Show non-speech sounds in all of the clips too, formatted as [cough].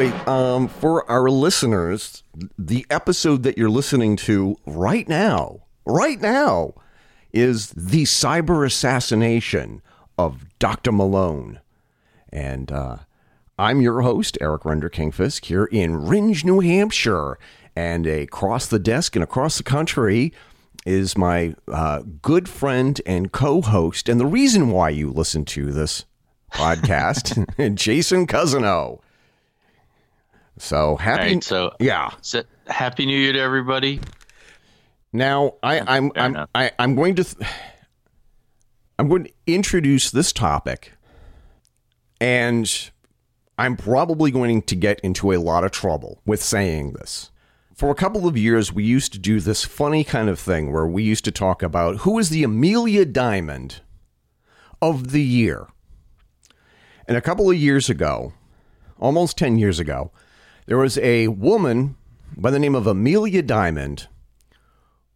Um, for our listeners, the episode that you're listening to right now, right now, is the cyber assassination of Dr. Malone. And uh, I'm your host, Eric Renderking Fisk, here in Rindge, New Hampshire. And across the desk and across the country is my uh, good friend and co host. And the reason why you listen to this podcast, [laughs] Jason Cousineau. So happy. Right, so yeah. So, happy New Year to everybody. Now I, I'm Fair I'm enough. I, I'm going to th- I'm going to introduce this topic, and I'm probably going to get into a lot of trouble with saying this. For a couple of years, we used to do this funny kind of thing where we used to talk about who is the Amelia Diamond of the year. And a couple of years ago, almost 10 years ago, there was a woman by the name of Amelia Diamond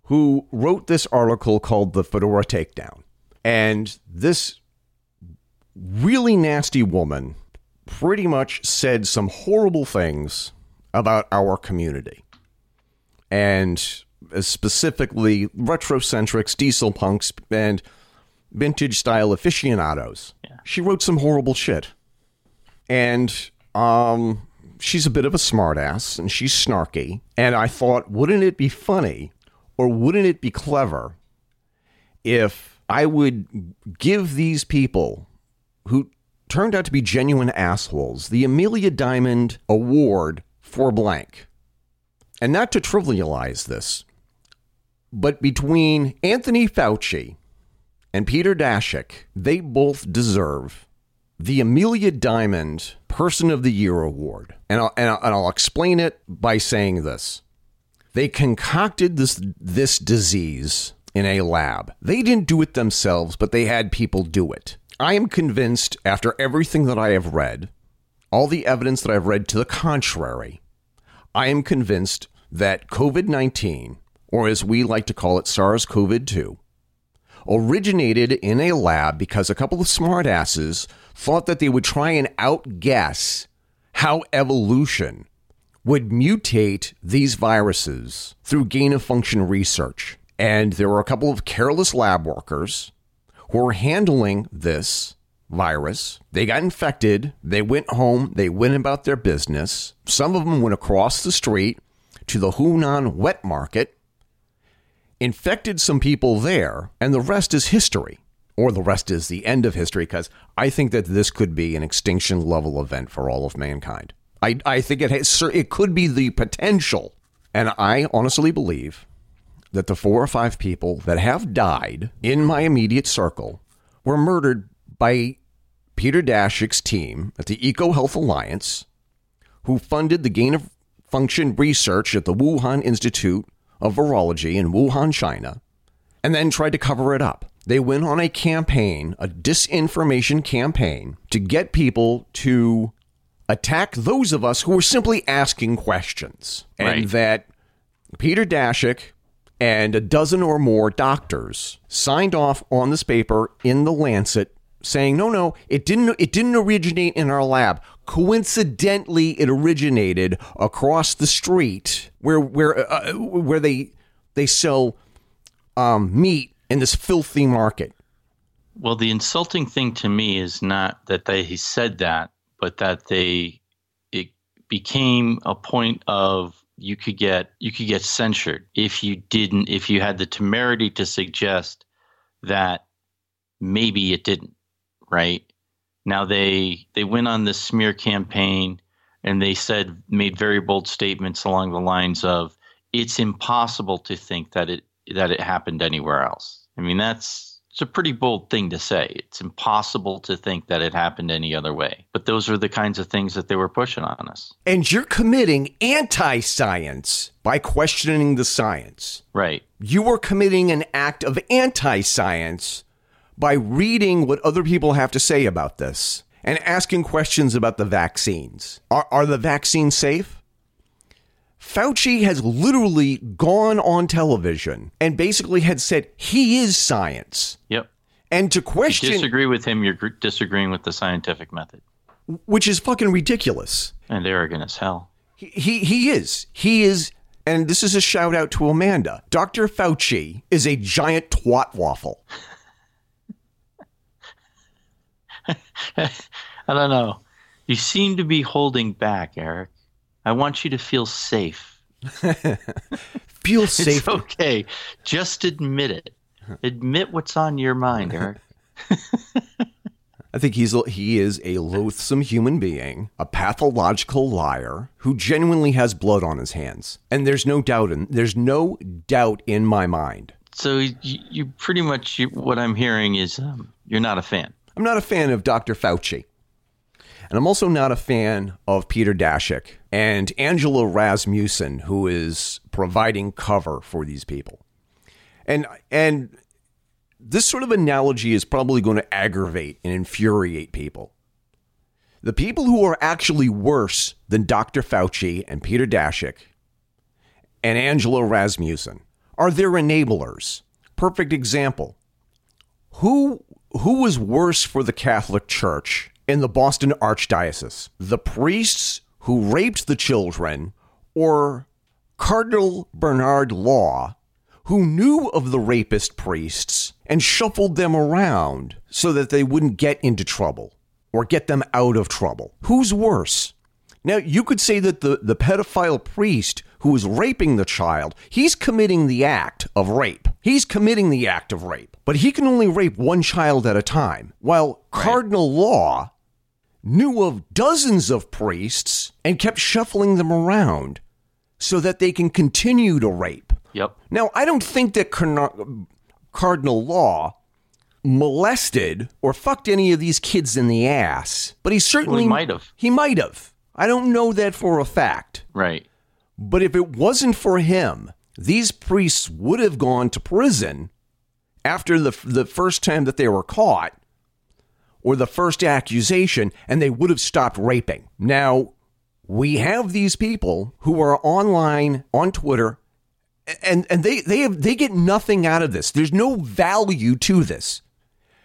who wrote this article called The Fedora Takedown. And this really nasty woman pretty much said some horrible things about our community. And specifically retrocentrics, diesel punks, and vintage style aficionados. She wrote some horrible shit. And um she's a bit of a smartass and she's snarky. And I thought, wouldn't it be funny or wouldn't it be clever if I would give these people who turned out to be genuine assholes the Amelia Diamond Award for blank? And not to trivialize this, but between Anthony Fauci and Peter Daszak, they both deserve the Amelia Diamond Person of the Year award. And I'll, and I'll, and I'll explain it by saying this. They concocted this this disease in a lab. They didn't do it themselves, but they had people do it. I am convinced after everything that I have read, all the evidence that I've read to the contrary, I am convinced that COVID-19, or as we like to call it SARS-CoV-2, originated in a lab because a couple of smartasses thought that they would try and outguess how evolution would mutate these viruses through gain of function research. And there were a couple of careless lab workers who were handling this virus. They got infected. They went home. They went about their business. Some of them went across the street to the Hunan wet market infected some people there, and the rest is history. Or the rest is the end of history, because I think that this could be an extinction level event for all of mankind. I, I think it has, it could be the potential. And I honestly believe that the four or five people that have died in my immediate circle were murdered by Peter Daszak's team at the EcoHealth Alliance, who funded the gain of function research at the Wuhan Institute of Virology in Wuhan, China, and then tried to cover it up. They went on a campaign, a disinformation campaign, to get people to attack those of us who were simply asking questions. And that Peter Daszak and a dozen or more doctors signed off on this paper in the Lancet saying no no it didn't it didn't originate in our lab coincidentally it originated across the street where where uh, where they they sell um, meat in this filthy market Well, the insulting thing to me is not that they said that, but that they it became a point of you could get you could get censured if you didn't if you had the temerity to suggest that maybe it didn't, right? Now they they went on this smear campaign and they said made very bold statements along the lines of it's impossible to think that it that it happened anywhere else. I mean that's it's a pretty bold thing to say. It's impossible to think that it happened any other way. But those are the kinds of things that they were pushing on us. and you're committing anti-science by questioning the science Right. you are committing an act of anti-science by reading what other people have to say about this and asking questions about the vaccines. Are, are the vaccines safe? Fauci has literally gone on television and basically had said he is science. Yep. And to question Disagree with him, you're disagreeing with the scientific method. which is fucking ridiculous. And arrogant as hell. He, he, he is. He is. And this is a shout out to Amanda. Dr. Fauci is a giant twat waffle. [laughs] [laughs] I don't know. You seem to be holding back, Eric. I want you to feel safe. [laughs] Feel safe. It's okay. Just admit it. Admit what's on your mind, Eric. [laughs] I think he's he is a loathsome human being, a pathological liar who genuinely has blood on his hands, and there's no doubt in there's no doubt in my mind. So you, you pretty much you, what I'm hearing is um, you're not a fan. I'm not a fan of Dr. Fauci. And I'm also not a fan of Peter Daszak and Angela Rasmussen, who is providing cover for these people. And and this sort of analogy is probably going to aggravate and infuriate people. The people who are actually worse than Dr. Fauci and Peter Daszak and Angela Rasmussen are their enablers. Perfect example. Who who was worse for the Catholic Church in the Boston Archdiocese? The priests who raped the children or Cardinal Bernard Law who knew of the rapist priests and shuffled them around so that they wouldn't get into trouble or get them out of trouble. Who's worse? Now, you could say that the, the pedophile priest who was raping the child, he's committing the act of rape. He's committing the act of rape, but he can only rape one child at a time. While right. Cardinal Law knew of dozens of priests and kept shuffling them around so that they can continue to rape. Yep. Now, I don't think that Cardinal Law molested or fucked any of these kids in the ass, but he certainly well, he might have. He might have. I don't know that for a fact. Right. But if it wasn't for him, these priests would have gone to prison after the the first time that they were caught or the first accusation and they would have stopped raping. Now, we have these people who are online on Twitter and and they they have they get nothing out of this. There's no value to this.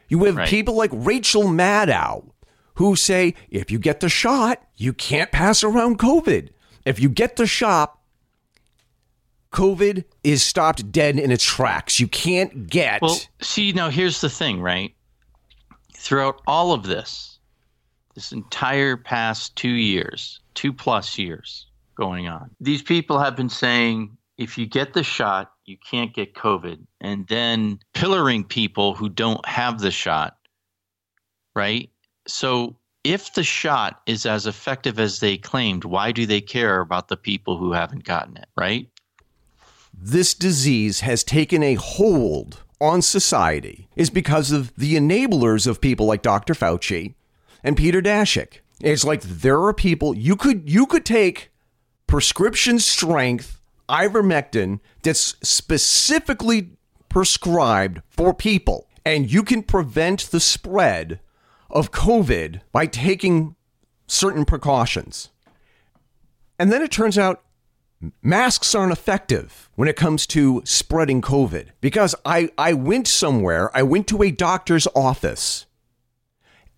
You have right. people like Rachel Maddow who say if you get the shot, you can't pass around COVID. If you get the shot, COVID is stopped dead in its tracks. You can't get. Well, see, now here's the thing, right? Throughout all of this, this entire past two years, two plus years going on, these people have been saying if you get the shot, you can't get COVID, and then pillaring people who don't have the shot, right? So if the shot is as effective as they claimed, why do they care about the people who haven't gotten it, right? This disease has taken a hold on society is because of the enablers of people like Dr. Fauci and Peter Daszak. It's like there are people you could you could take prescription strength ivermectin that's specifically prescribed for people. And you can prevent the spread of COVID by taking certain precautions. And then it turns out masks aren't effective when it comes to spreading COVID. Because I, I went somewhere, I went to a doctor's office.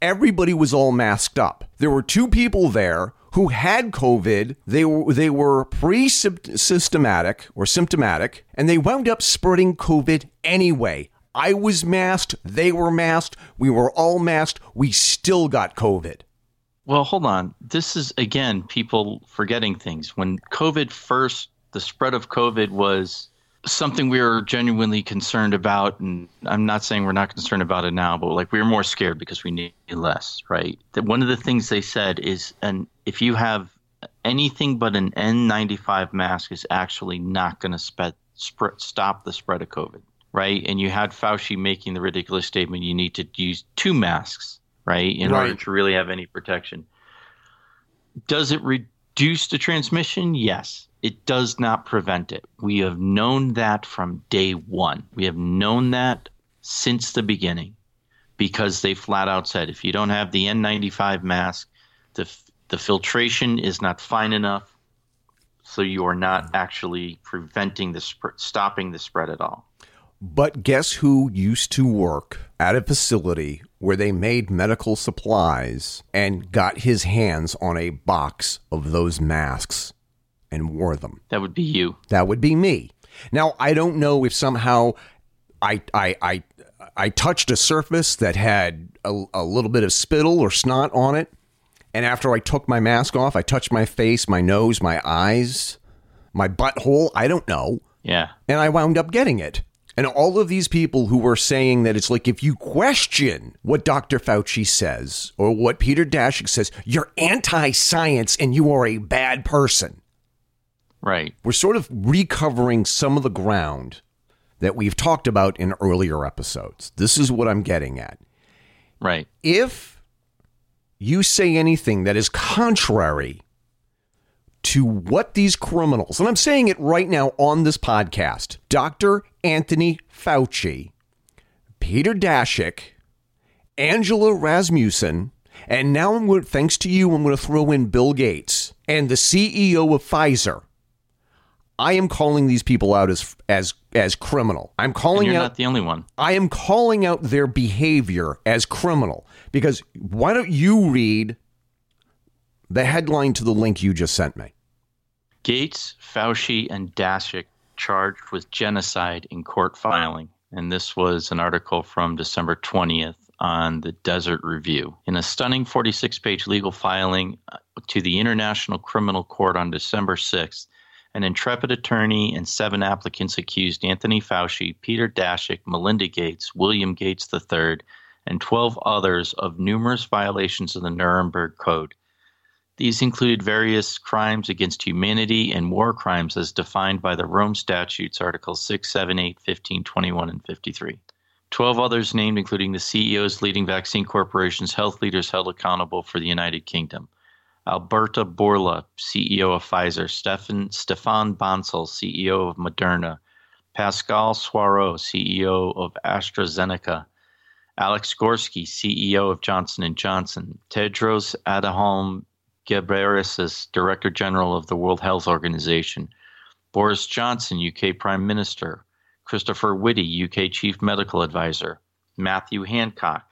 Everybody was all masked up. There were two people there who had COVID. They were they were pre-systematic or symptomatic, and they wound up spreading COVID anyway. I was masked. They were masked. We were all masked. We still got COVID. Well, hold on. This is again people forgetting things. When COVID first, the spread of COVID was something we were genuinely concerned about and i'm not saying we're not concerned about it now but like we were more scared because we need less right that one of the things they said is and if you have anything but an n95 mask is actually not going to spread, sp- stop the spread of covid right and you had fauci making the ridiculous statement you need to use two masks right in right. order to really have any protection does it reduce the transmission yes it does not prevent it. We have known that from day one. We have known that since the beginning because they flat out said if you don't have the N95 mask, the, the filtration is not fine enough. So you are not actually preventing the sp- stopping the spread at all. But guess who used to work at a facility where they made medical supplies and got his hands on a box of those masks and wore them? That would be you. That would be me. Now, I don't know if somehow I, I, I, I touched a surface that had a, a little bit of spittle or snot on it. And after I took my mask off, I touched my face, my nose, my eyes, my butthole. I don't know. Yeah. And I wound up getting it. And all of these people who were saying that it's like if you question what Dr. Fauci says or what Peter Daszak says, you're anti science and you are a bad person. Right. We're sort of recovering some of the ground that we've talked about in earlier episodes. This is what I'm getting at. Right. If you say anything that is contrary to what these criminals, and I'm saying it right now on this podcast, Dr. Anthony Fauci, Peter Daszak, Angela Rasmussen, and now I'm going, thanks to you, I'm going to throw in Bill Gates and the CEO of Pfizer. I am calling these people out as as as criminal. I'm And calling you're out not the only one. I am calling out their behavior as criminal because why don't you read the headline to the link you just sent me? Gates, Fauci, and Daszak charged with genocide in court filing. And this was an article from December 20th on the Desert Review. In a stunning 46 page legal filing uh, to the International Criminal Court on December 6th, an intrepid attorney and seven applicants accused Anthony Fauci, Peter Daszak, Melinda Gates, William Gates III, and 12 others of numerous violations of the Nuremberg Code. These included various crimes against humanity and war crimes as defined by the Rome Statutes, Articles 6, 7, 8, 15, 21, and 53. Twelve others named, including the CEOs leading vaccine corporations, health leaders held accountable for the United Kingdom. Alberta Bourla, CEO of Pfizer, Stefan, Stefan Bancel, CEO of Moderna, Pascal Soriot, CEO of AstraZeneca, Alex Gorsky, CEO of Johnson & Johnson, Tedros Adhanom Ghebreyesus, Director General of the World Health Organization, Boris Johnson, UK Prime Minister, Christopher Whitty, UK Chief Medical Advisor, Matthew Hancock,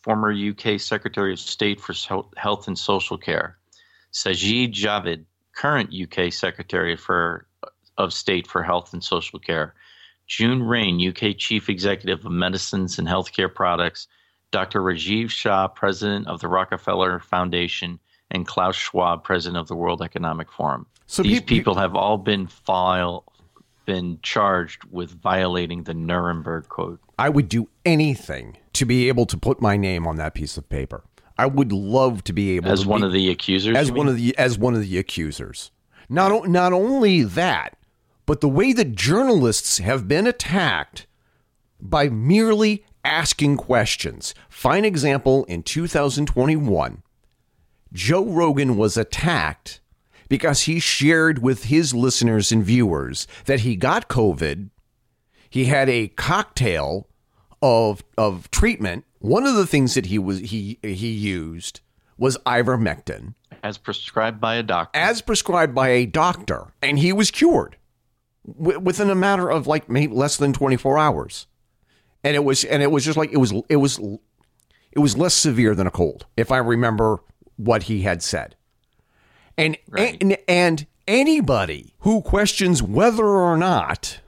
former UK Secretary of State for Health and Social Care, Sajid Javid, current UK Secretary for, of State for Health and Social Care, June Raine, UK Chief Executive of Medicines and Healthcare Products, Dr. Rajiv Shah, President of the Rockefeller Foundation, and Klaus Schwab, President of the World Economic Forum. So These peop- people have all been file, been charged with violating the Nuremberg Code. I would do anything to be able to put my name on that piece of paper. I would love to be able As one be- of the accusers, as one mean? of the as one of the accusers. Not not only that, but the way that journalists have been attacked by merely asking questions. Fine example in 2021, Joe Rogan was attacked because he shared with his listeners and viewers that he got COVID. He had a cocktail of of treatment. One of the things that he was he he used was ivermectin as prescribed by a doctor. as prescribed by a doctor, and he was cured w- within a matter of like maybe less than 24 hours. And it was and it was just like it was it was it was less severe than a cold, if I remember what he had said. And Right. and, and anybody who questions whether or not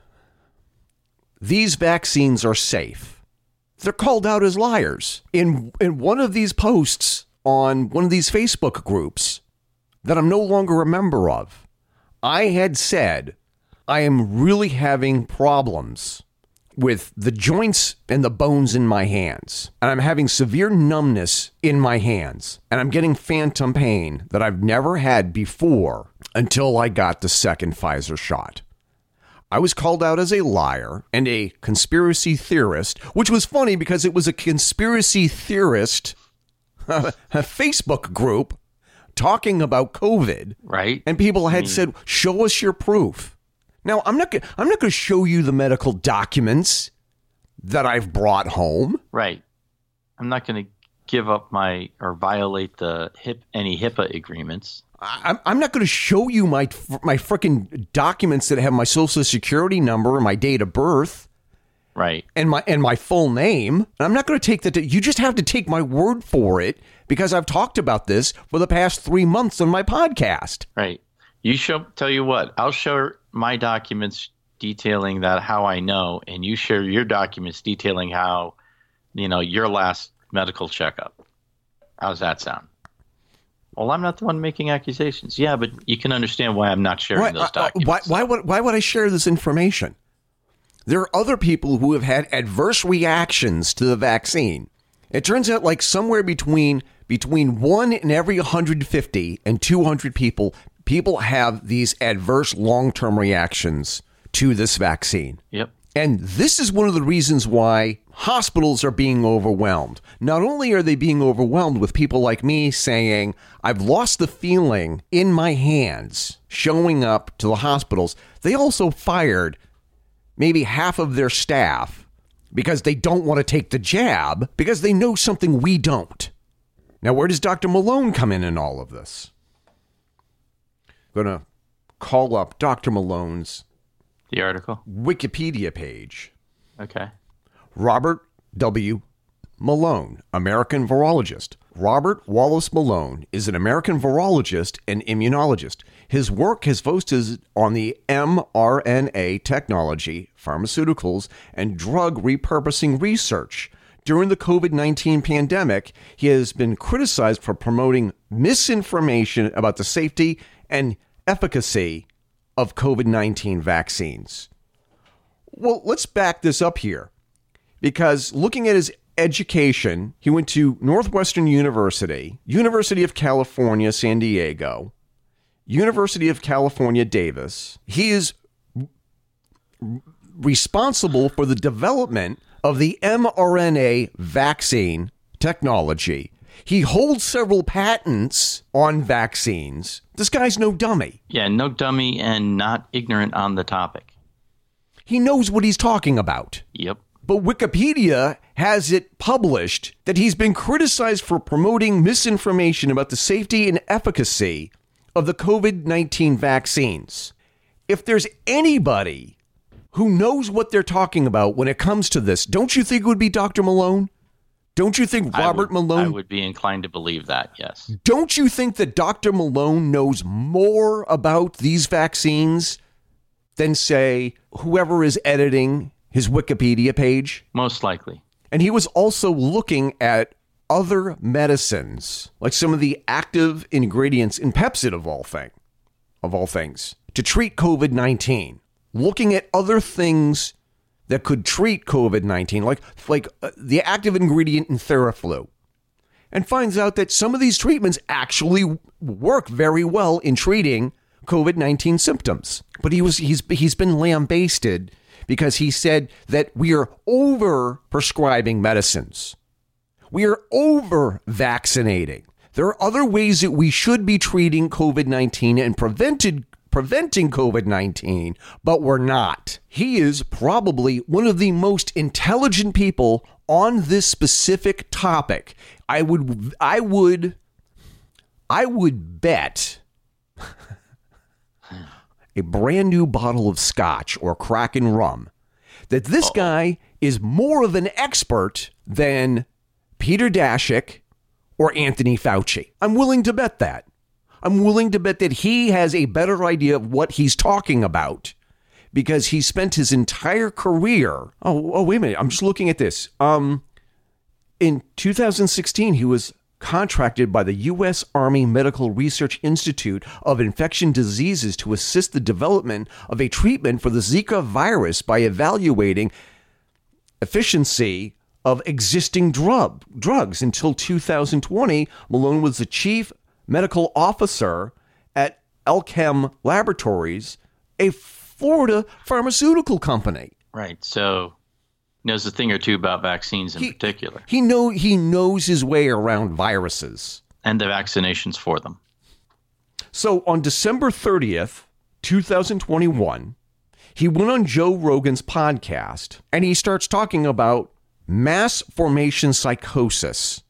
these vaccines are safe, they're called out as liars. In in one of these posts on one of these Facebook groups that I'm no longer a member of, I had said I am really having problems with the joints and the bones in my hands. And I'm having severe numbness in my hands. And I'm getting phantom pain that I've never had before until I got the second Pfizer shot. I was called out as a liar and a conspiracy theorist, which was funny because it was a conspiracy theorist [laughs] a Facebook group talking about COVID right? and people had mm. said, "Show us your proof." Now, I'm not. I'm not going to show you the medical documents that I've brought home. right. I'm not going to give up my or violate the hip any HIPAA agreements. I'm, I'm not going to show you my my freaking documents that have my social security number and my date of birth. Right. and my and my full name. And I'm not going to take that. You just have to take my word for it because I've talked about this for the past three months on my podcast. Right. You show. Tell you what. I'll share my documents detailing that how I know, and you share your documents detailing how, you know, your last medical checkup. How's that sound? Well, I'm not the one making accusations. Yeah, but you can understand why I'm not sharing Why, those uh, uh, documents. why, why would why would I share this information? There are other people who have had adverse reactions to the vaccine. It turns out like somewhere between between 1 in every 150 and 200 people people have these adverse long-term reactions to this vaccine. Yep. And this is one of the reasons why hospitals are being overwhelmed. Not only are they being overwhelmed with people like me saying, I've lost the feeling in my hands showing up to the hospitals, they also fired maybe half of their staff because they don't want to take the jab because they know something we don't. Now, where does Dr. Malone come in in all of this? Going to call up Dr. Malone's The article. Wikipedia page. Okay. Robert W. Malone, American virologist. Robert Wallace Malone is an American virologist and immunologist. His work has focused on the mRNA technology, pharmaceuticals, and drug repurposing research. During the COVID 19 pandemic, he has been criticized for promoting misinformation about the safety and efficacy of COVID 19 vaccines. Well, let's back this up here because looking at his education, he went to Northwestern University, University of California, San Diego, University of California, Davis. He is responsible for the development of the mRNA vaccine technology. He holds several patents on vaccines. This guy's no dummy. Yeah, no dummy and not ignorant on the topic. He knows what he's talking about. Yep. But Wikipedia has it published that he's been criticized for promoting misinformation about the safety and efficacy of the COVID 19 vaccines. If there's anybody who knows what they're talking about when it comes to this, don't you think it would be Dr. Malone? Don't you think I Robert would- Malone? I would be inclined to believe that, yes. Don't you think that Dr. Malone knows more about these vaccines than, say, whoever is editing his Wikipedia page? Most likely. And he was also looking at other medicines, like some of the active ingredients in Pepcid of all thing, of all things, to treat COVID-19. Looking at other things that could treat COVID-19, like like uh, the active ingredient in Theraflu. And finds out that some of these treatments actually work very well in treating COVID-19 symptoms. But he was he's he's been lambasted because he said that we are over prescribing medicines. We are over vaccinating. There are other ways that we should be treating COVID 19 and prevented, preventing COVID 19, but we're not. He is probably one of the most intelligent people on this specific topic. I would, I would, I would bet [laughs] a brand new bottle of scotch or Kraken rum that this guy is more of an expert than Peter Daszak or Anthony Fauci. I'm willing to bet that. I'm willing to bet that he has a better idea of what he's talking about because he spent his entire career. Oh, oh wait a minute. I'm just looking at this. Um in 2016 he was contracted by the U.S. Army Medical Research Institute of Infection Diseases to assist the development of a treatment for the Zika virus by evaluating efficiency of existing drug drugs until 2020. Malone was the chief medical officer at Alchem Laboratories, a Florida pharmaceutical company. Right. So knows a thing or two about vaccines in He- particular He know he knows his way around viruses. and the vaccinations for them. So on December 30th, 2021, he went on Joe Rogan's podcast and he starts talking about mass formation psychosis.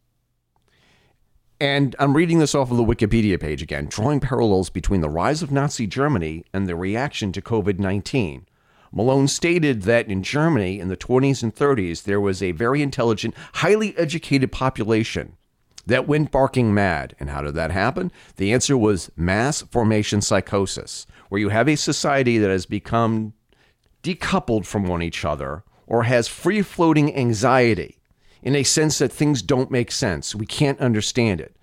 And I'm reading this off of the Wikipedia page again, drawing parallels between the rise of Nazi Germany and the reaction to COVID 19. Malone stated that in Germany in the 20s and 30s, there was a very intelligent, highly educated population that went barking mad. And how did that happen? The answer was mass formation psychosis, where you have a society that has become decoupled from one each other or has free floating anxiety in a sense that things don't make sense. We can't understand it.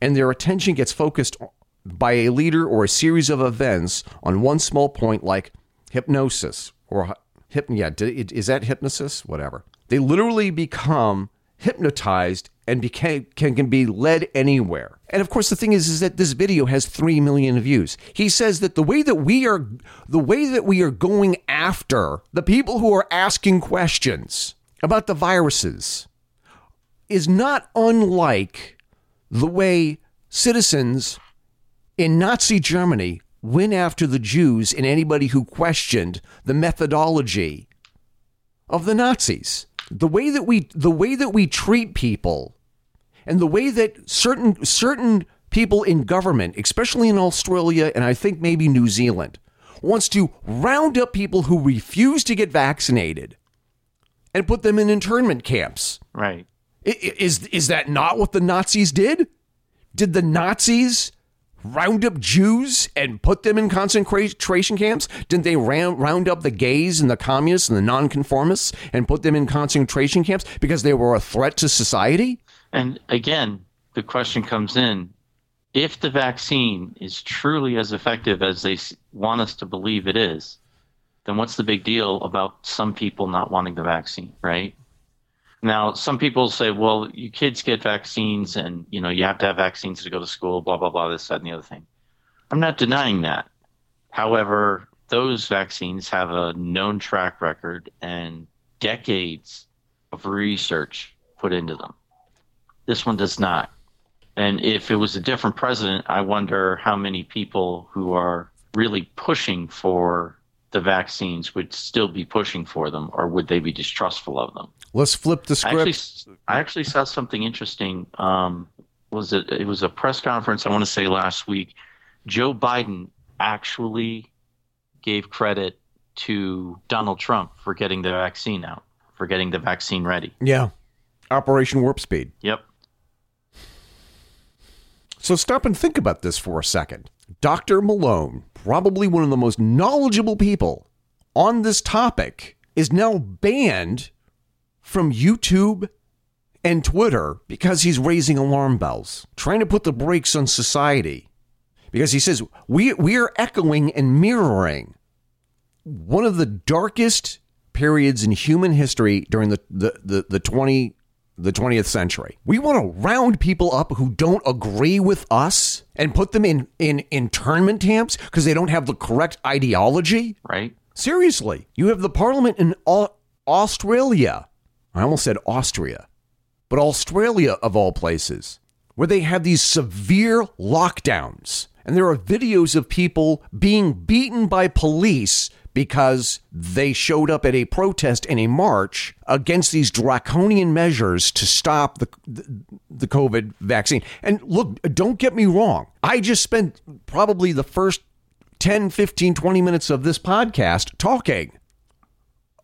And their attention gets focused by a leader or a series of events on one small point like hypnosis or hyp- yeah, is that hypnosis? Whatever. They literally become hypnotized and became, can, can be led anywhere. And of course, the thing is, is that this video has three million views. He says that the way that we are, the way that we are going after the people who are asking questions about the viruses is not unlike the way citizens in Nazi Germany went after the Jews and anybody who questioned the methodology of the Nazis. The way that we the way that we treat people and the way that certain certain people in government, especially in Australia and I think maybe New Zealand, wants to round up people who refuse to get vaccinated and put them in internment camps. Right. Is is that not what the Nazis did? Did the Nazis round up Jews and put them in concentration camps? Didn't they round, round up the gays and the communists and the nonconformists and put them in concentration camps because they were a threat to society? And again, the question comes in if the vaccine is truly as effective as they want us to believe it is, then what's the big deal about some people not wanting the vaccine, right? Now, some people say, well, you kids get vaccines and, you know, you have to have vaccines to go to school, blah, blah, blah, this, that, and the other thing. I'm not denying that. However, those vaccines have a known track record and decades of research put into them. This one does not. And if it was a different president, I wonder how many people who are really pushing for the vaccines would still be pushing for them, or would they be distrustful of them? Let's flip the script. I actually, I actually saw something interesting. Um, was it? It was a press conference. I want to say last week. Joe Biden actually gave credit to Donald Trump for getting the vaccine out, for getting the vaccine ready. Yeah, Operation Warp Speed. Yep. So stop and think about this for a second. Dr. Malone, probably one of the most knowledgeable people on this topic, is now banned from YouTube and Twitter because he's raising alarm bells, trying to put the brakes on society. Because he says we we are echoing and mirroring one of the darkest periods in human history during the the, the, the 20 the 20th century. We want to round people up who don't agree with us and put them in, in internment camps because they don't have the correct ideology. Right. Seriously, you have the parliament in Australia. I almost said Austria, but Australia of all places, where they have these severe lockdowns. And there are videos of people being beaten by police because they showed up at a protest and a march against these draconian measures to stop the, the, COVID vaccine. And look, don't get me wrong. I just spent probably the first 10, 15, 20 minutes of this podcast talking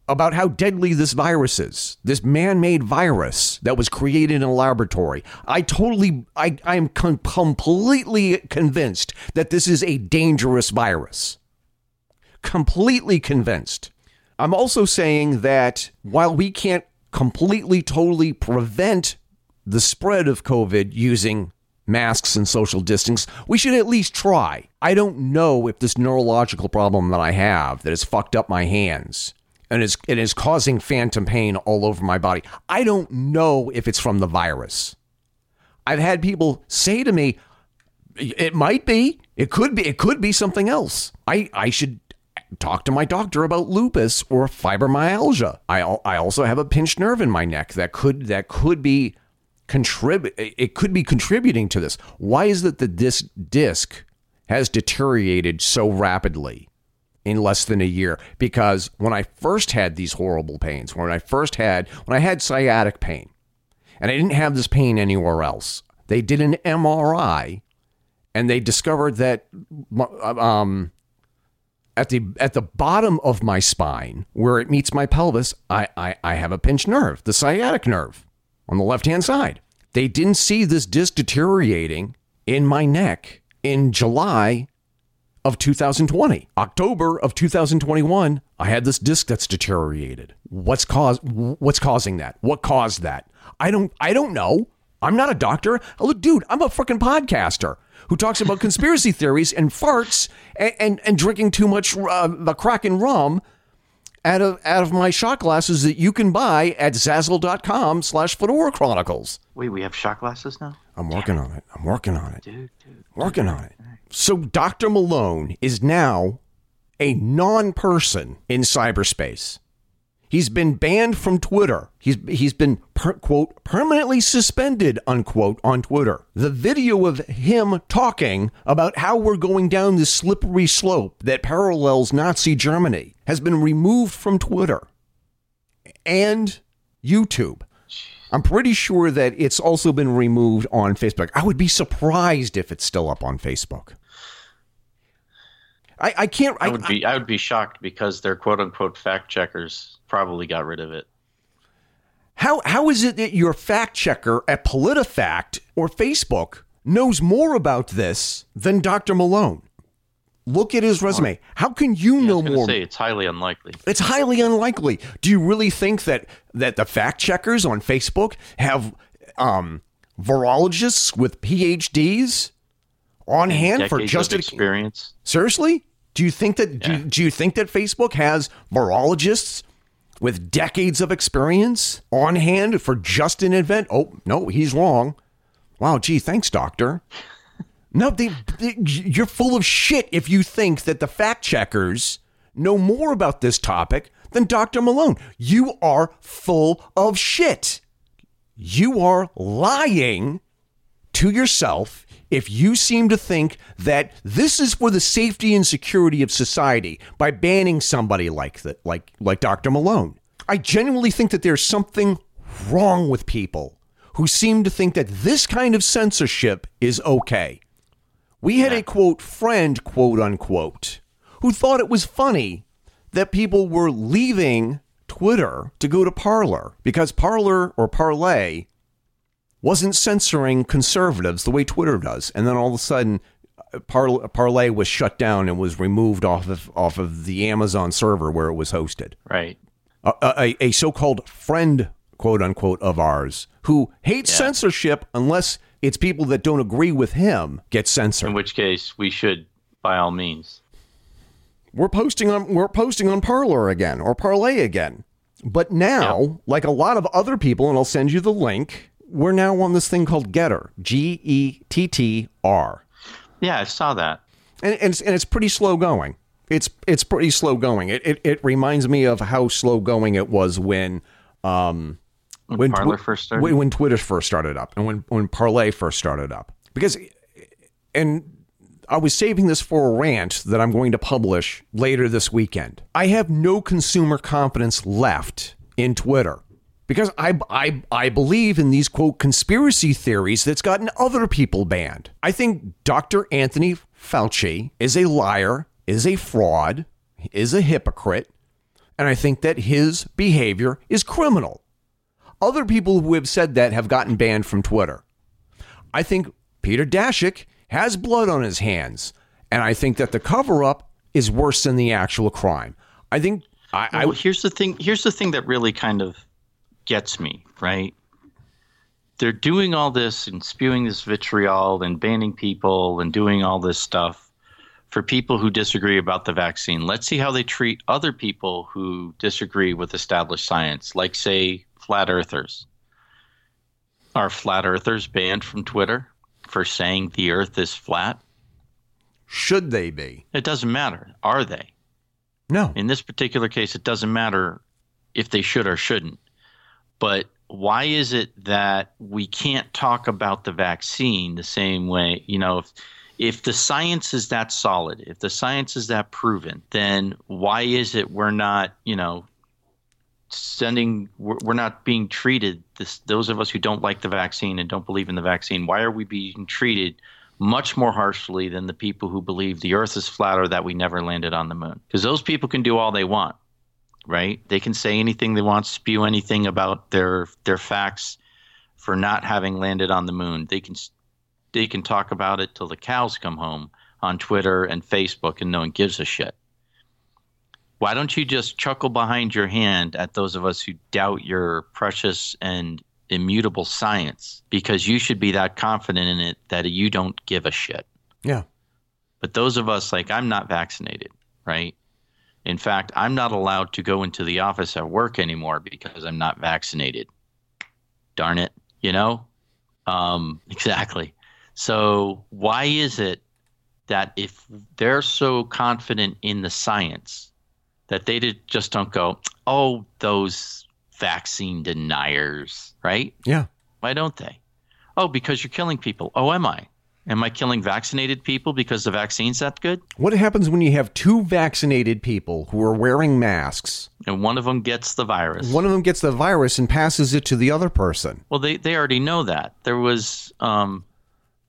about how deadly this virus is, this man-made virus that was created in a laboratory. I totally, I, I'm com- completely convinced that this is a dangerous virus completely convinced. I'm also saying that while we can't completely, totally prevent the spread of COVID using masks and social distance, we should at least try. I don't know if this neurological problem that I have that has fucked up my hands and is it is causing phantom pain all over my body. I don't know if it's from the virus. I've had people say to me, it might be, it could be, it could be something else. I, I should talk to my doctor about lupus or fibromyalgia. I I also have a pinched nerve in my neck that could that could be contribute it could be contributing to this. Why is it that this disc has deteriorated so rapidly in less than a year? Because when I first had these horrible pains, when I first had when I had sciatic pain, and I didn't have this pain anywhere else, they did an MRI and they discovered that um, at the at the bottom of my spine where it meets my pelvis, I, I, I have a pinched nerve, the sciatic nerve on the left hand side. They didn't see this disc deteriorating in my neck in July of 2020. October of 2021, I had this disc that's deteriorated. What's cause what's causing that? What caused that? I don't I don't know. I'm not a doctor. Look, dude, I'm a freaking podcaster who talks about conspiracy [laughs] theories and farts and, and, and drinking too much uh, the Kraken rum out of out of my shot glasses that you can buy at Zazzle.com slash Fedora Chronicles. Wait, we have shot glasses now? I'm working on it. I'm working on it. Dude, dude. Working on it. So Dr. Malone is now a non-person in cyberspace. He's been banned from Twitter. He's he's been per, quote permanently suspended unquote on Twitter. The video of him talking about how we're going down this slippery slope that parallels Nazi Germany has been removed from Twitter and YouTube. I'm pretty sure that it's also been removed on Facebook. I would be surprised if it's still up on Facebook. I, I can't. I, I would be. I would be shocked because their quote unquote fact checkers probably got rid of it. How how is it that your fact checker at PolitiFact or Facebook knows more about this than Dr. Malone? Look at his resume. How can you yeah, know more? Say it's highly unlikely. It's highly unlikely. Do you really think that that the fact checkers on Facebook have um, virologists with PhDs on hand for just experience? Seriously? Do you think that yeah. do, do you think that Facebook has virologists with decades of experience on hand for just an event? Oh, no, he's wrong. Wow, gee, thanks, doctor. [laughs] No, they, they, you're full of shit if you think that the fact checkers know more about this topic than Dr. Malone. You are full of shit. You are lying to yourself if you seem to think that this is for the safety and security of society by banning somebody like that like like Dr. Malone. I genuinely think that there's something wrong with people who seem to think that this kind of censorship is okay. We had a quote friend, quote unquote, who thought it was funny that people were leaving Twitter to go to Parler because Parler or Parlay wasn't censoring conservatives the way Twitter does. And then all of a sudden, Par- Parlay was shut down and was removed off of off of the Amazon server where it was hosted. Right. A, a, a so-called friend, quote unquote, of ours who hates yeah. censorship unless it's people that don't agree with him get censored. In which case, we should, by all means. We're posting on we're posting on Parler again or Parlay again. But now, yep. like a lot of other people, and I'll send you the link we're now on this thing called Gettr, G E T T R. Yeah, I saw that. And, and, it's, and it's pretty slow going. It's it's pretty slow going. It, it, it reminds me of how slow going it was when um when, when Parler twi- first started. When, when Twitter first started up and when when Parlay first started up. Because and I was saving this for a rant that I'm going to publish later this weekend. I have no consumer confidence left in Twitter because I, I, I believe in these quote conspiracy theories that's gotten other people banned. I think Dr. Anthony Fauci is a liar, is a fraud, is a hypocrite, and I think that his behavior is criminal. Other people who have said that have gotten banned from Twitter. I think Peter Daszak has blood on his hands, and I think that the cover up is worse than the actual crime. I think I, well, I here's the thing. Here's the thing that really kind of gets me, right? They're doing all this and spewing this vitriol and banning people and doing all this stuff for people who disagree about the vaccine. Let's see how they treat other people who disagree with established science, like, say, flat earthers. Are flat earthers banned from Twitter for saying the earth is flat? Should they be? It doesn't matter. Are they? No. In this particular case, it doesn't matter if they should or shouldn't. But why is it that we can't talk about the vaccine the same way? You know, if if the science is that solid, if the science is that proven, then why is it we're not, you know, sending we're, not being treated this those of us who don't like the vaccine and don't believe in the vaccine why are we being treated much more harshly than the people who believe the earth is flat or that we never landed on the moon. Because those people can do all they want, right? They can say anything they want, spew anything about their their facts for not having landed on the moon. They can they can talk about it till the cows come home on Twitter and Facebook and no one gives a shit. Why don't you just chuckle behind your hand at those of us who doubt your precious and immutable science because you should be that confident in it that you don't give a shit. Yeah. But those of us like I'm not vaccinated, right? In fact, I'm not allowed to go into the office at work anymore because I'm not vaccinated. Darn it, you know? Um, [laughs] exactly. So why is it that if they're so confident in the science that they just don't go, oh, those vaccine deniers, right? Yeah. Why don't they? Oh, because you're killing people. Oh, am I? Am I killing vaccinated people because the vaccine's that good? What happens when you have two vaccinated people who are wearing masks? And one of them gets the virus. One of them gets the virus and passes it to the other person. Well, they, they already know that. There was, um,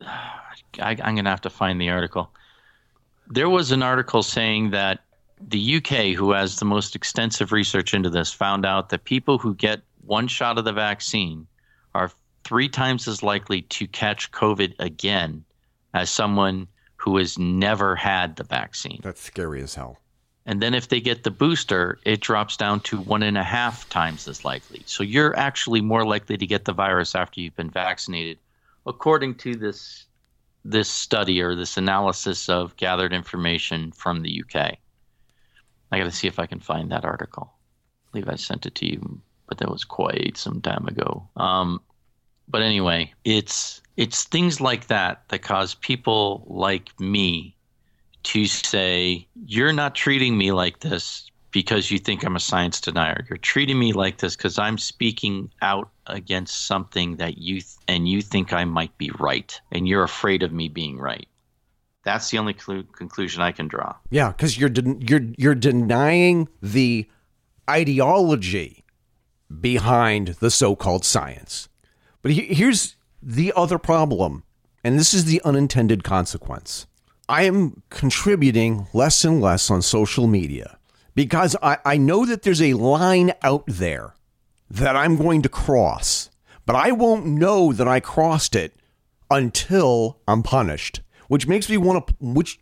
I, I'm going to have to find the article. There was an article saying that the UK, who has the most extensive research into this, found out that people who get one shot of the vaccine are three times as likely to catch COVID again as someone who has never had the vaccine. That's scary as hell. And then if they get the booster, it drops down to one and a half times as likely. So you're actually more likely to get the virus after you've been vaccinated, according to this this study or this analysis of gathered information from the UK. I got to see if I can find that article. I believe I sent it to you, but that was quite some time ago. Um, but anyway, it's it's things like that that cause people like me to say, "You're not treating me like this because you think I'm a science denier. You're treating me like this because I'm speaking out against something that you th- and you think I might be right, and you're afraid of me being right." That's the only clu- conclusion I can draw. Yeah, because you're de- you're you're denying the ideology behind the so-called science. But he- here's the other problem, and this is the unintended consequence. I am contributing less and less on social media because I, I know that there's a line out there that I'm going to cross, but I won't know that I crossed it until I'm punished which makes me want to which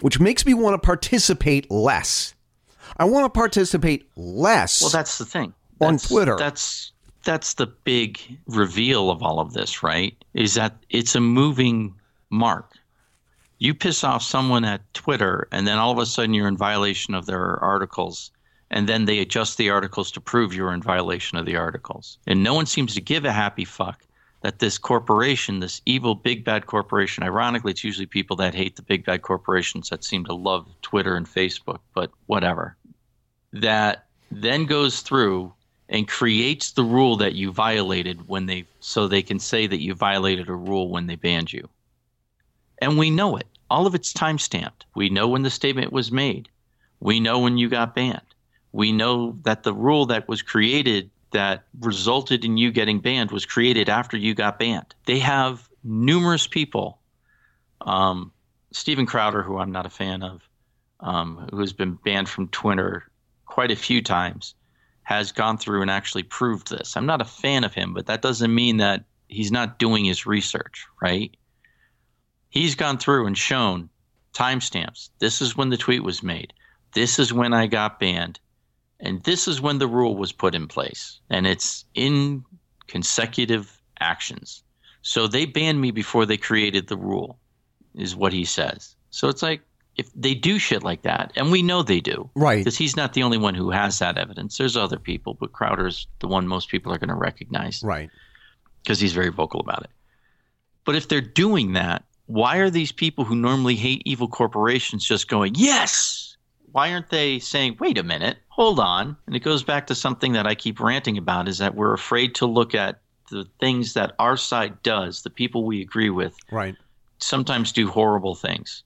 which makes me want to participate less. I want to participate less. Well, that's the thing. On Twitter. That's that's the big reveal of all of this, right? Is that it's a moving mark. You piss off someone at Twitter, and then all of a sudden you're in violation of their articles, and then they adjust the articles to prove you're in violation of the articles. And no one seems to give a happy fuck that this corporation, this evil big bad corporation, ironically, it's usually people that hate the big bad corporations that seem to love Twitter and Facebook, but whatever, that then goes through and creates the rule that you violated when they, so they can say that you violated a rule when they banned you. And we know it. All of it's time stamped. We know when the statement was made. We know when you got banned. We know that the rule that was created that resulted in you getting banned was created after you got banned. They have numerous people. Um, Steven Crowder, who I'm not a fan of, um, who has been banned from Twitter quite a few times, has gone through and actually proved this. I'm not a fan of him, but that doesn't mean that he's not doing his research, right? He's gone through and shown timestamps. This is when the tweet was made. This is when I got banned. And this is when the rule was put in place. And it's in consecutive actions. So they banned me before they created the rule, is what he says. So it's like, if they do shit like that, and we know they do, Right. Because he's not the only one who has that evidence. There's other people, but Crowder's the one most people are going to recognize Right. because he's very vocal about it. But if they're doing that, why are these people who normally hate evil corporations just going, yes? Why aren't they saying, wait a minute, hold on? And it goes back to something that I keep ranting about is that we're afraid to look at the things that our side does, the people we agree with, Right. sometimes do horrible things.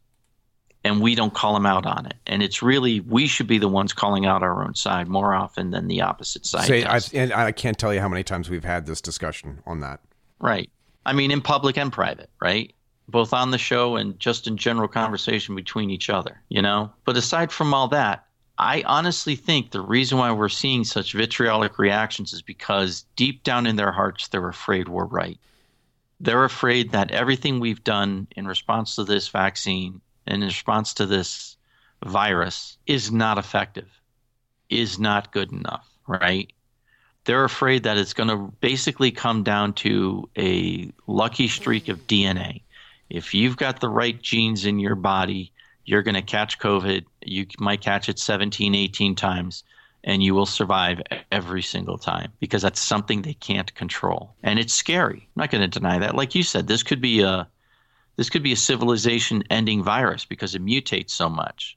And we don't call them out on it. And it's really, we should be the ones calling out our own side more often than the opposite side Say, I, and I can't tell you how many times we've had this discussion on that. Right. I mean, in public and private, right? both on the show and just in general conversation between each other, you know? But aside from all that, I honestly think the reason why we're seeing such vitriolic reactions is because deep down in their hearts, they're afraid we're right. They're afraid that everything we've done in response to this vaccine in response to this virus is not effective, is not good enough, right? They're afraid that it's going to basically come down to a lucky streak of DNA. If you've got the right genes in your body, you're going to catch COVID. You might catch it 17, 18 times, and you will survive every single time because that's something they can't control. And it's scary. I'm not going to deny that. Like you said, this could be a this could be a civilization ending virus because it mutates so much.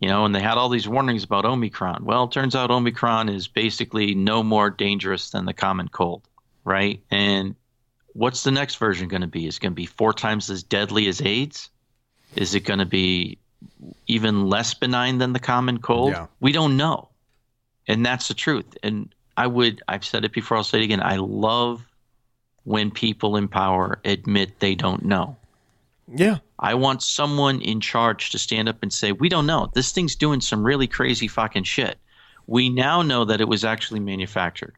You know, and they had all these warnings about Omicron. Well, it turns out Omicron is basically no more dangerous than the common cold, right? And what's the next version going to be? Is it going to be four times as deadly as AIDS? Is it going to be even less benign than the common cold? Yeah. We don't know. And that's the truth. And I would, I've said it before, I'll say it again. I love when people in power admit they don't know. Yeah. I want someone in charge to stand up and say, We don't know. This thing's doing some really crazy fucking shit. We now know that it was actually manufactured.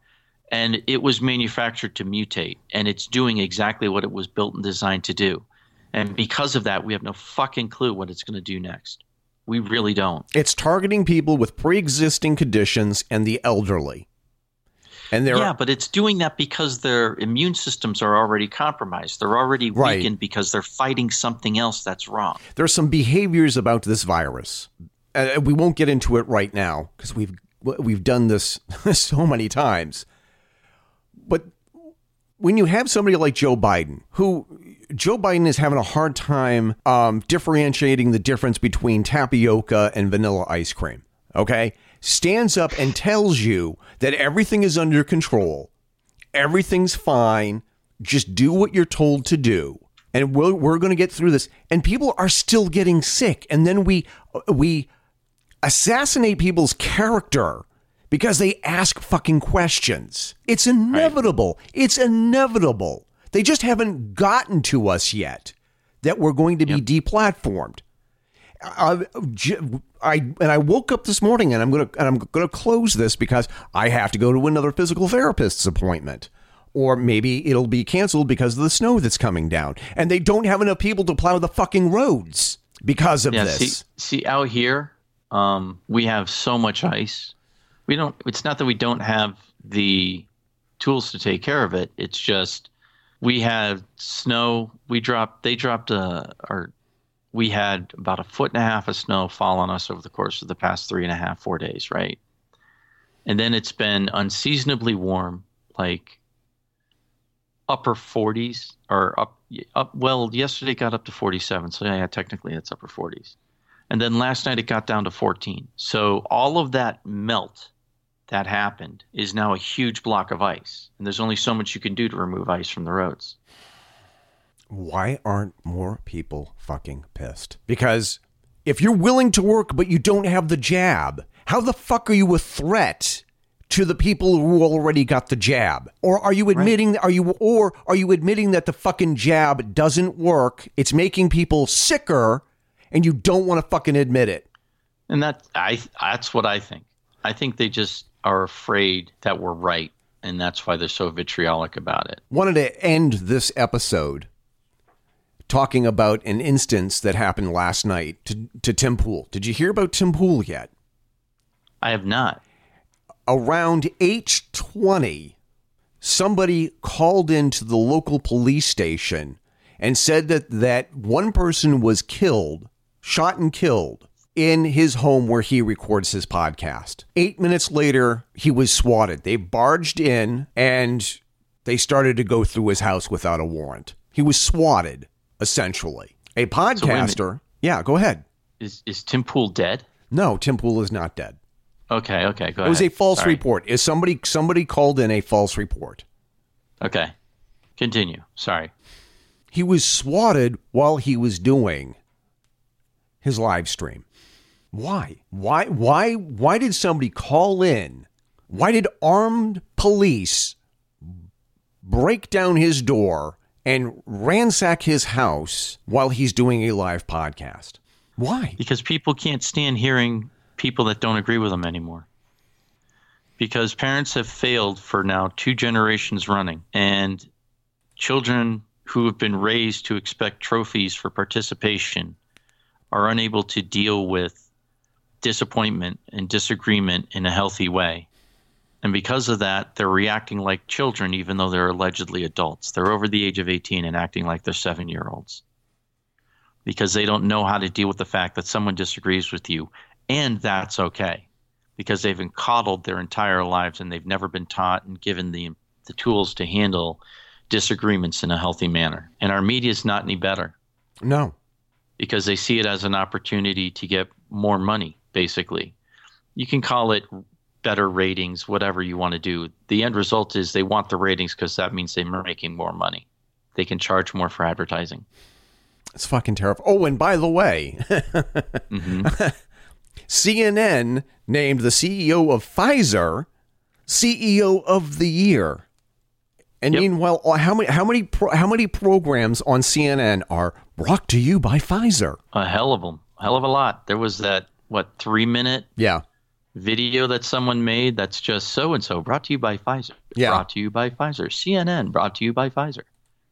And it was manufactured to mutate. And it's doing exactly what it was built and designed to do. And because of that, we have no fucking clue what it's going to do next. We really don't. It's targeting people with pre existing conditions and the elderly. And Yeah, but it's doing that because their immune systems are already compromised. They're already Right. weakened because they're fighting something else that's wrong. there are some behaviors about this virus. Uh, we won't get into it right now because we've we've done this [laughs] so many times. But when you have somebody like Joe Biden, who Joe Biden is having a hard time um, differentiating the difference between tapioca and vanilla ice cream, okay, stands up and tells you that everything is under control, everything's fine, just do what you're told to do. And we're, we're going to get through this. And people are still getting sick. And then we we assassinate people's character because they ask fucking questions. It's inevitable. It's inevitable. They just haven't gotten to us yet that we're going to be deplatformed. Uh, uh, I, I and I woke up this morning and I'm gonna and I'm gonna close this because I have to go to another physical therapist's appointment. Or maybe it'll be canceled because of the snow that's coming down. And they don't have enough people to plow the fucking roads because of Yeah, this. see, see out here, um, we have so much ice. We don't. It's not that we don't have the tools to take care of it. It's just we have snow. We dropped. They dropped a. Or we had about a foot and a half of snow fall on us over the course of the past three and a half, four days, right? And then it's been unseasonably warm, like upper 40s or up up well yesterday got up to 47 so yeah technically it's upper 40s and then last night it got down to 14 so all of that melt that happened is now a huge block of ice. And there's only so much you can do to remove ice from the roads Why aren't more people fucking pissed? Because if you're willing to work but you don't have the jab, how the fuck are you a threat to the people who already got the jab? Or are you admitting are you or are you admitting that the fucking jab doesn't work? It's making people sicker and you don't want to fucking admit it. and that i that's what i think i think they just are afraid that we're right and that's why they're so vitriolic about it Wanted to end this episode talking about an instance that happened last night to, to Tim Pool. Did you hear about Tim Pool yet? i have not. Around 8:20 somebody called into the local police station and said that that one person was killed shot and killed in his home where he records his podcast. 8 minutes later he was swatted. They barged in and they started to go through his house without a warrant. He was swatted essentially. A podcaster yeah go ahead. Is is tim pool dead? No tim pool is not dead. Okay okay go it was a false Sorry. report. Is somebody somebody called in a false report. Okay. Continue. Sorry. He was swatted while he was doing his live stream. Why? Why why why did somebody call in? Why did armed police break down his door and ransack his house while he's doing a live podcast. Why? Because people can't stand hearing people that don't agree with them anymore. Because parents have failed for now two generations running, and children who have been raised to expect trophies for participation are unable to deal with disappointment and disagreement in a healthy way. And because of that, they're reacting like children, even though they're allegedly adults. They're over the age of 18 and acting like they're seven year olds because they don't know how to deal with the fact that someone disagrees with you. And that's okay because they've been coddled their entire lives and they've never been taught and given the, the tools to handle disagreements in a healthy manner. And our media is not any better. No. Because they see it as an opportunity to get more money, basically. You can call it better ratings, whatever you want to do. The end result is they want the ratings because that means they're making more money. They can charge more for advertising. It's fucking terrible. Oh, and by the way, mm-hmm. [laughs] CNN named the CEO of Pfizer CEO of the Year. And yep. meanwhile, uh, how many how many pro, how many programs on CNN are brought to you by Pfizer? A hell of them, a hell of a lot. There was that what three minute yeah video that someone made that's just so and so brought to you by Pfizer. Yeah. Brought to you by Pfizer. CNN brought to you by Pfizer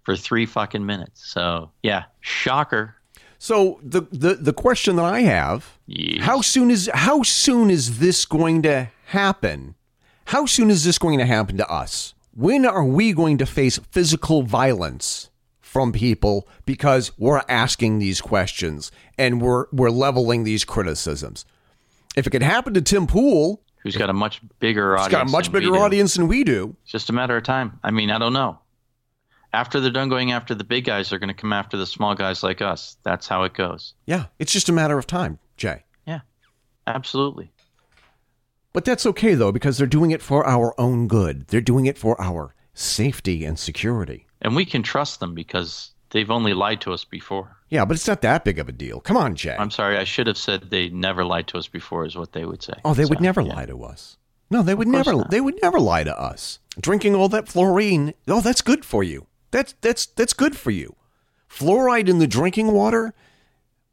for three fucking minutes. So yeah, shocker. So the the the question that I have: yes. How soon is how soon is this going to happen? How soon is this going to happen to us? When are we going to face physical violence from people because we're asking these questions and we're we're leveling these criticisms? If it could happen to Tim Pool, who's got a much bigger audience, got a much bigger audience than we do. It's just a matter of time. I mean, I don't know. After they're done going after the big guys, they're going to come after the small guys like us. That's how it goes. Yeah, it's just a matter of time, Jay. Yeah, absolutely. But that's okay though, because they're doing it for our own good. They're doing it for our safety and security. And we can trust them because they've only lied to us before. Yeah, but it's not that big of a deal. Come on, Jay. I'm sorry. I should have said they never lied to us before, is what they would say. Oh, they so, would never yeah. lie to us. No, they would never. Not. They would never lie to us. Drinking all that fluorine. Oh, that's good for you. That's that's that's good for you. Fluoride in the drinking water.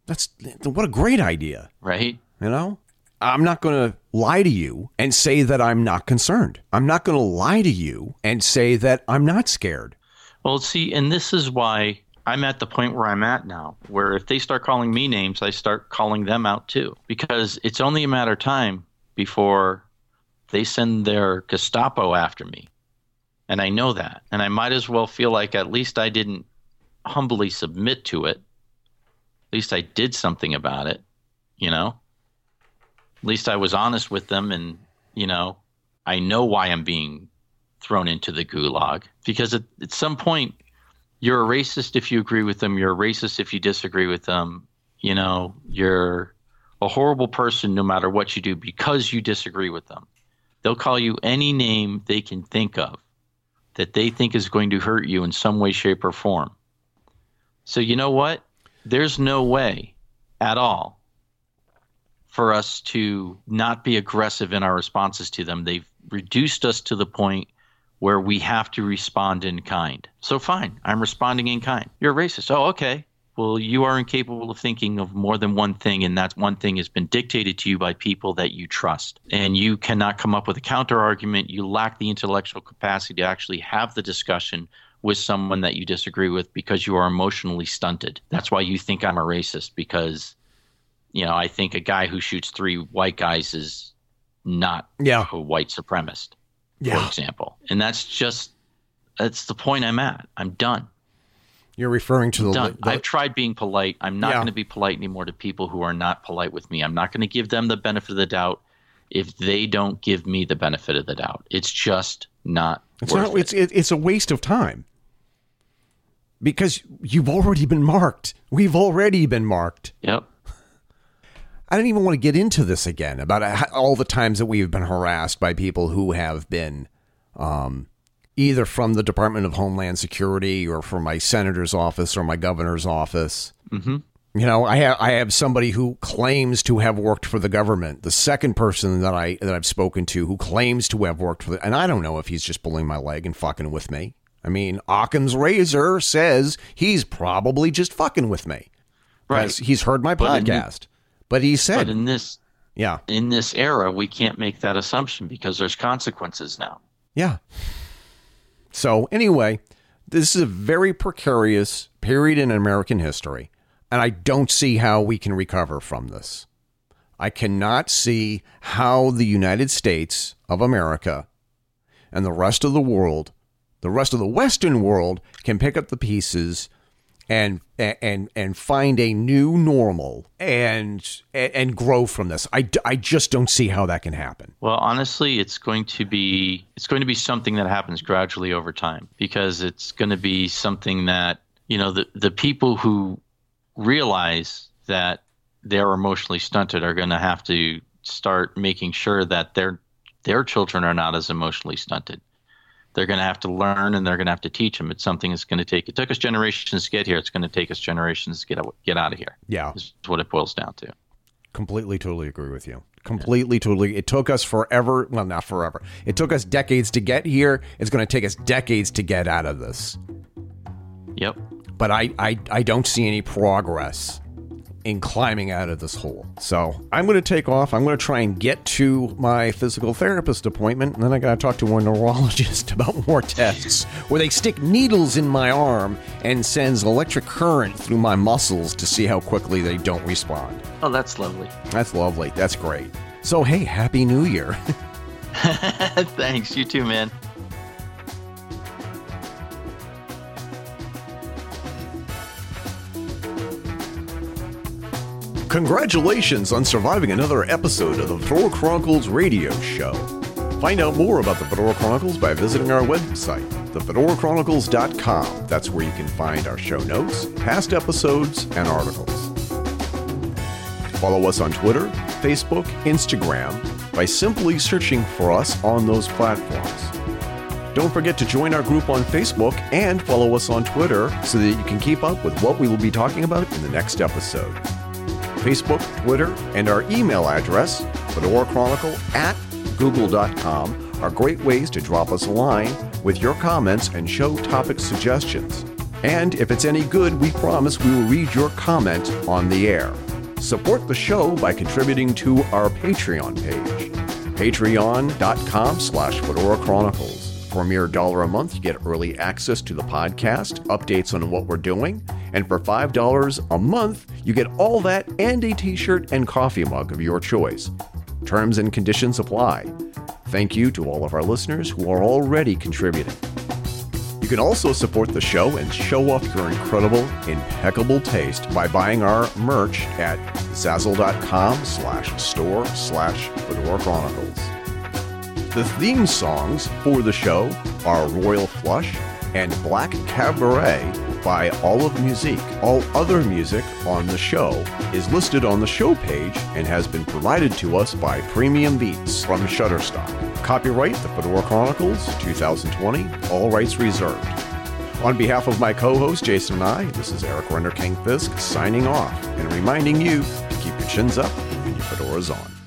That's what a great idea. Right. You know, I'm not going to lie to you and say that I'm not concerned. I'm not going to lie to you and say that I'm not scared. Well, see, and this is why I'm at the point where I'm at now, where if they start calling me names, I start calling them out too, because it's only a matter of time before they send their Gestapo after me. And I know that. And I might as well feel like at least I didn't humbly submit to it. At least I did something about it, you know? At least I was honest with them and, you know, I know why I'm being thrown into the gulag because at, at some point you're a racist if you agree with them. You're a racist if you disagree with them. You know, you're a horrible person no matter what you do because you disagree with them. They'll call you any name they can think of that they think is going to hurt you in some way, shape, or form. So, you know what? There's no way at all for us to not be aggressive in our responses to them. They've reduced us to the point where we have to respond in kind. So fine, I'm responding in kind. You're a racist. Oh, okay. Well, you are incapable of thinking of more than one thing, and that one thing has been dictated to you by people that you trust. And you cannot come up with a counter argument. You lack the intellectual capacity to actually have the discussion with someone that you disagree with because you are emotionally stunted. That's why you think I'm a racist because, you know, I think a guy who shoots three white guys is not yeah. a white supremacist yeah. for example. And that's just that's the point I'm at. I'm done. You're referring to the, done. The, I've tried being polite. I'm not yeah. going to be polite anymore to people who are not polite with me. I'm not going to give them the benefit of the doubt if they don't give me the benefit of the doubt. It's just not. It's not. It. It's it, it's a waste of time because you've already been marked. We've already been marked. Yep. I don't even want to get into this again about all the times that we've been harassed by people who have been um, either from the Department of Homeland Security or from my senator's office or my governor's office. Mm-hmm. You know, I have I have somebody who claims to have worked for the government. The second person that I that I've spoken to who claims to have worked for the, and I don't know if he's just pulling my leg and fucking with me. I mean, Occam's razor says he's probably just fucking with me. Right. He's heard my podcast. But he said, But in this yeah, in this era, we can't make that assumption because there's consequences now. yeah. So, anyway, this is a very precarious period in American history, and I don't see how we can recover from this. I cannot see how the United States of America and the rest of the world, the rest of the Western world, can pick up the pieces and and and find a new normal and and grow from this. I, I just don't see how that can happen. Well, honestly, it's going to be it's going to be something that happens gradually over time because it's going to be something that you know the the people who realize that they're emotionally stunted are going to have to start making sure that their their children are not as emotionally stunted. They're going to have to learn and they're going to have to teach them. It's something that's going to take. It took us generations to get here. It's going to take us generations to get out, get out of here. Yeah, Is what it boils down to. completely, totally agree with you. Completely, totally. It took us forever. Well, not forever. It took us decades to get here. It's going to take us decades to get out of this. Yep. But I, I, I don't see any progress in climbing out of this hole. So I'm going to take off. I'm going to try and get to my physical therapist appointment, and then I got to talk to a neurologist [laughs] about more tests where they stick needles in my arm and sends electric current through my muscles to see how quickly they don't respond. Oh, that's lovely. That's lovely. That's great. So hey, happy New Year. [laughs] [laughs] Thanks. You too, man. Congratulations on surviving another episode of the Fedora Chronicles radio show. Find out more about the Fedora Chronicles by visiting our website, thefedorachronicles.com. That's where you can find our show notes, past episodes, and articles. Follow us on Twitter, Facebook, Instagram by simply searching for us on those platforms. Don't forget to join our group on Facebook and follow us on Twitter so that you can keep up with what we will be talking about in the next episode. Facebook, Twitter, and our email address, Fedora Chronicle at google.com, are great ways to drop us a line with your comments and show topic suggestions. And if it's any good, we promise we will read your comment on the air. Support the show by contributing to our Patreon page, patreon.com slash Fedora Chronicles. For a mere dollar a month, you get early access to the podcast, updates on what we're doing, and for $5 a month, you get all that and a t shirt and coffee mug of your choice. Terms and conditions apply. Thank you to all of our listeners who are already contributing. You can also support the show and show off your incredible, impeccable taste by buying our merch at zazzle.com slash store slash Fedora Chronicles. The theme songs for the show are Royal Flush and Black Cabaret by Olive Musique. All other music on the show is listed on the show page and has been provided to us by Premium Beats from Shutterstock. Copyright The Fedora Chronicles 2020, all rights reserved. On behalf of my co host Jason and I, this is Eric Renderking Fisk signing off and reminding you to keep your chins up and your fedoras on.